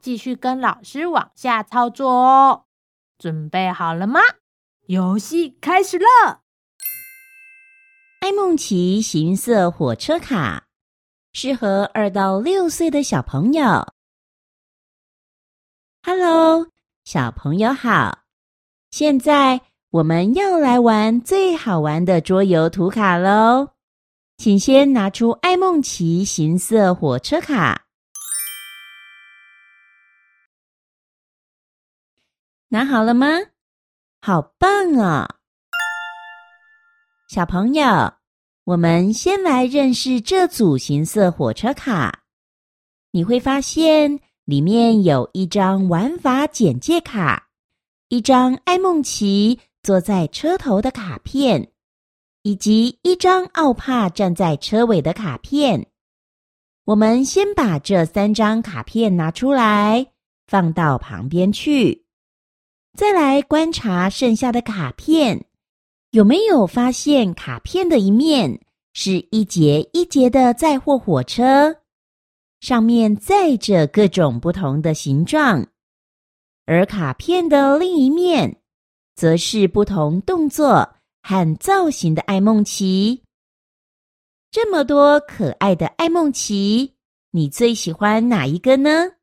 继续跟老师往下操作哦，准备好了吗？游戏开始了。爱梦奇形色火车卡适合二到六岁的小朋友。Hello，小朋友好！现在我们要来玩最好玩的桌游图卡喽，请先拿出爱梦奇形色火车卡。拿好了吗？好棒哦！小朋友，我们先来认识这组形色火车卡。你会发现里面有一张玩法简介卡，一张艾梦琪坐在车头的卡片，以及一张奥帕站在车尾的卡片。我们先把这三张卡片拿出来，放到旁边去。再来观察剩下的卡片，有没有发现卡片的一面是一节一节的载货火车，上面载着各种不同的形状，而卡片的另一面则是不同动作和造型的艾梦奇。这么多可爱的艾梦奇，你最喜欢哪一个呢？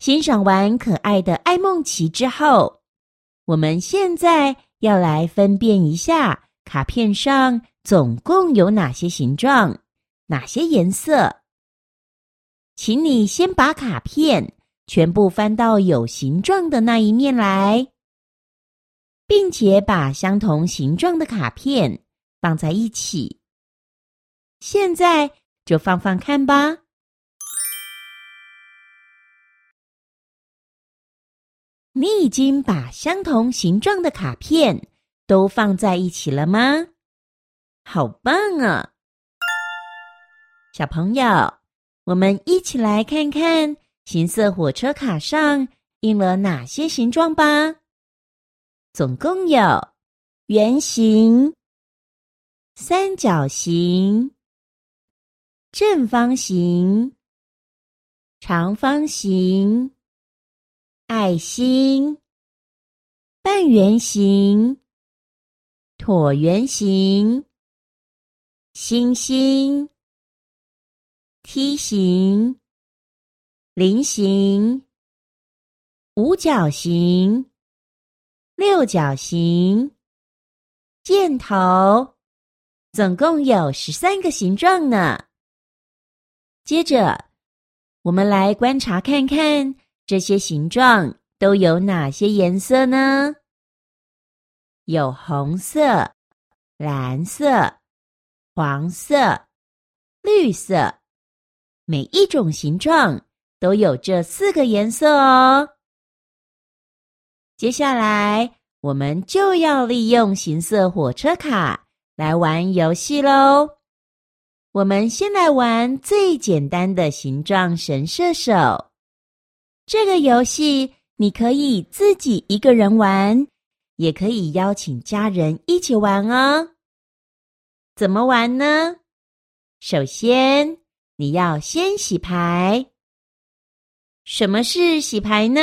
欣赏完可爱的爱孟奇之后，我们现在要来分辨一下卡片上总共有哪些形状、哪些颜色。请你先把卡片全部翻到有形状的那一面来，并且把相同形状的卡片放在一起。现在就放放看吧。你已经把相同形状的卡片都放在一起了吗？好棒啊！小朋友，我们一起来看看形色火车卡上印了哪些形状吧。总共有圆形、三角形、正方形、长方形。爱心、半圆形、椭圆形、星星、梯形、菱形、五角形、六角形、箭头，总共有十三个形状呢。接着，我们来观察看看。这些形状都有哪些颜色呢？有红色、蓝色、黄色、绿色，每一种形状都有这四个颜色哦。接下来，我们就要利用形色火车卡来玩游戏喽。我们先来玩最简单的形状神射手。这个游戏你可以自己一个人玩，也可以邀请家人一起玩哦。怎么玩呢？首先，你要先洗牌。什么是洗牌呢？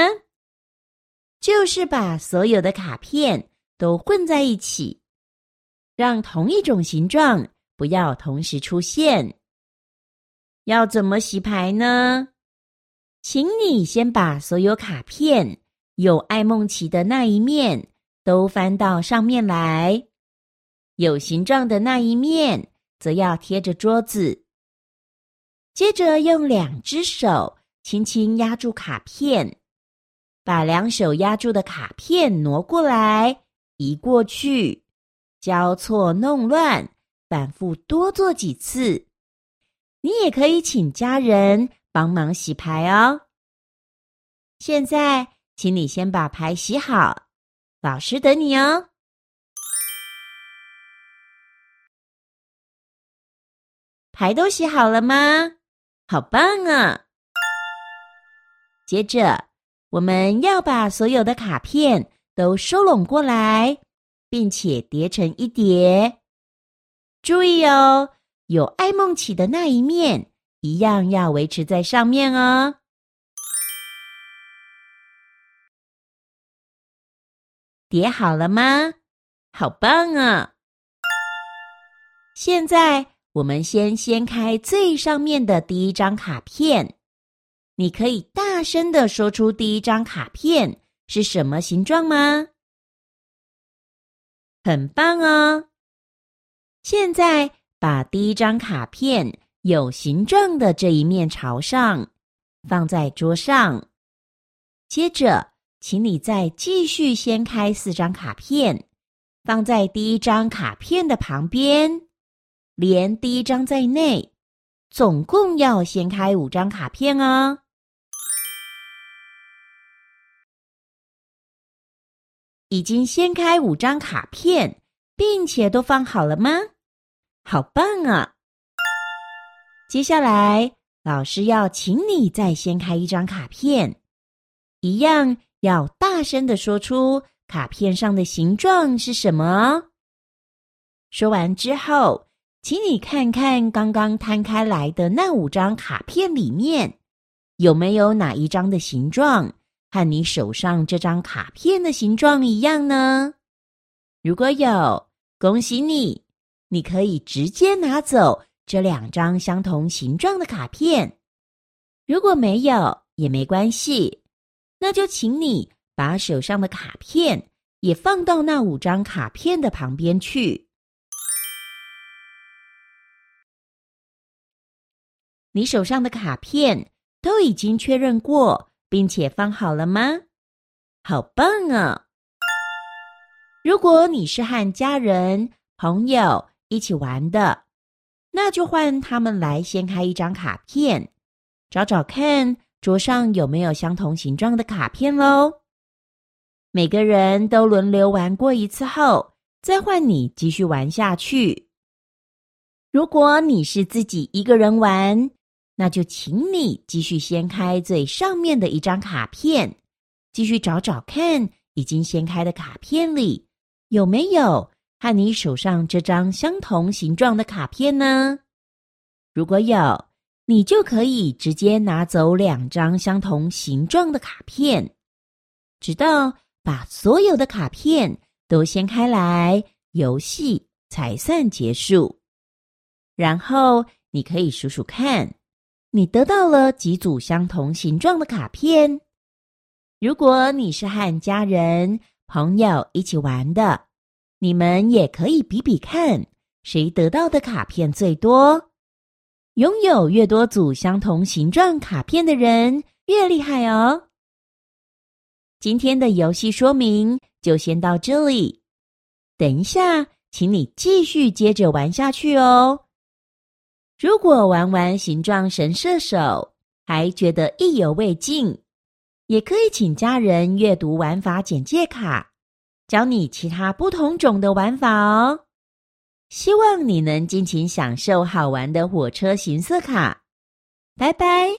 就是把所有的卡片都混在一起，让同一种形状不要同时出现。要怎么洗牌呢？请你先把所有卡片有爱梦琪的那一面都翻到上面来，有形状的那一面则要贴着桌子。接着用两只手轻轻压住卡片，把两手压住的卡片挪过来、移过去，交错弄乱，反复多做几次。你也可以请家人帮忙洗牌哦。现在，请你先把牌洗好，老师等你哦。牌都洗好了吗？好棒啊！接着，我们要把所有的卡片都收拢过来，并且叠成一叠。注意哦，有爱梦起的那一面，一样要维持在上面哦。叠好了吗？好棒啊！现在我们先掀开最上面的第一张卡片。你可以大声的说出第一张卡片是什么形状吗？很棒哦！现在把第一张卡片有形状的这一面朝上，放在桌上。接着，请你再继续掀开四张卡片，放在第一张卡片的旁边，连第一张在内，总共要掀开五张卡片哦。已经掀开五张卡片，并且都放好了吗？好棒啊！接下来，老师要请你再掀开一张卡片，一样要大声的说出卡片上的形状是什么。说完之后，请你看看刚刚摊开来的那五张卡片里面，有没有哪一张的形状和你手上这张卡片的形状一样呢？如果有，恭喜你，你可以直接拿走这两张相同形状的卡片。如果没有，也没关系，那就请你把手上的卡片也放到那五张卡片的旁边去。你手上的卡片都已经确认过。并且放好了吗？好棒啊！如果你是和家人、朋友一起玩的，那就换他们来掀开一张卡片，找找看桌上有没有相同形状的卡片喽。每个人都轮流玩过一次后，再换你继续玩下去。如果你是自己一个人玩，那就请你继续掀开最上面的一张卡片，继续找找看，已经掀开的卡片里有没有和你手上这张相同形状的卡片呢？如果有，你就可以直接拿走两张相同形状的卡片，直到把所有的卡片都掀开来，游戏才算结束。然后你可以数数看。你得到了几组相同形状的卡片？如果你是和家人、朋友一起玩的，你们也可以比比看，谁得到的卡片最多。拥有越多组相同形状卡片的人越厉害哦。今天的游戏说明就先到这里，等一下，请你继续接着玩下去哦。如果玩完形状神射手还觉得意犹未尽，也可以请家人阅读玩法简介卡，教你其他不同种的玩法哦。希望你能尽情享受好玩的火车行色卡。拜拜。